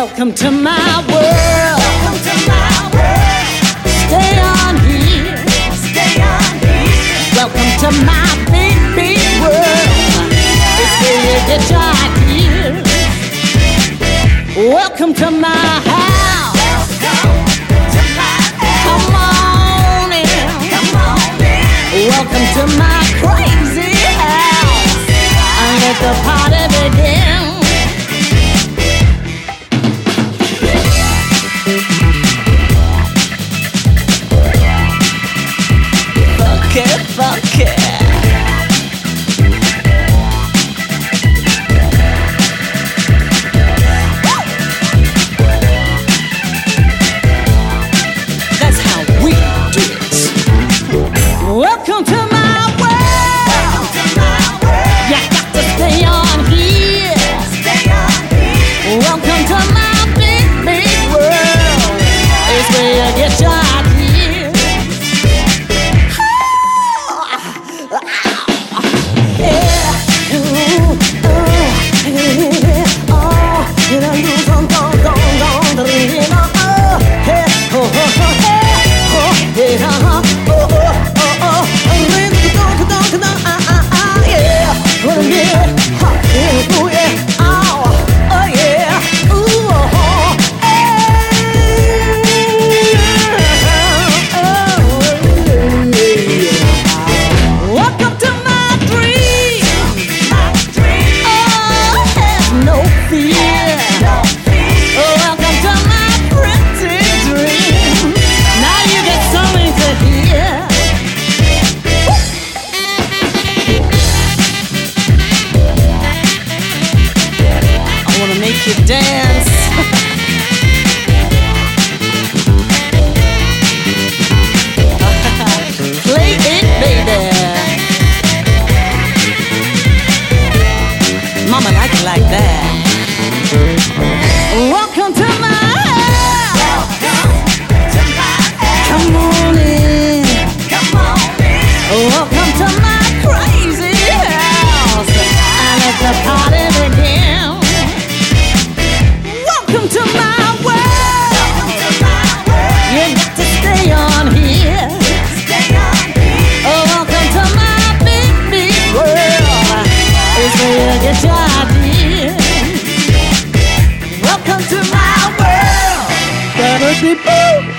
Welcome to my world. Welcome to my world. Stay on here. Stay on here. Welcome to my big, big world. It's where you get your here. Welcome to my house. To my house. Come on in. Come on in. Welcome to my crazy house. I let the party begin. fuck it. yeah. you dance. Play it, baby. Mama, I can like that. Welcome to my. the party. Come to my world. Better bold.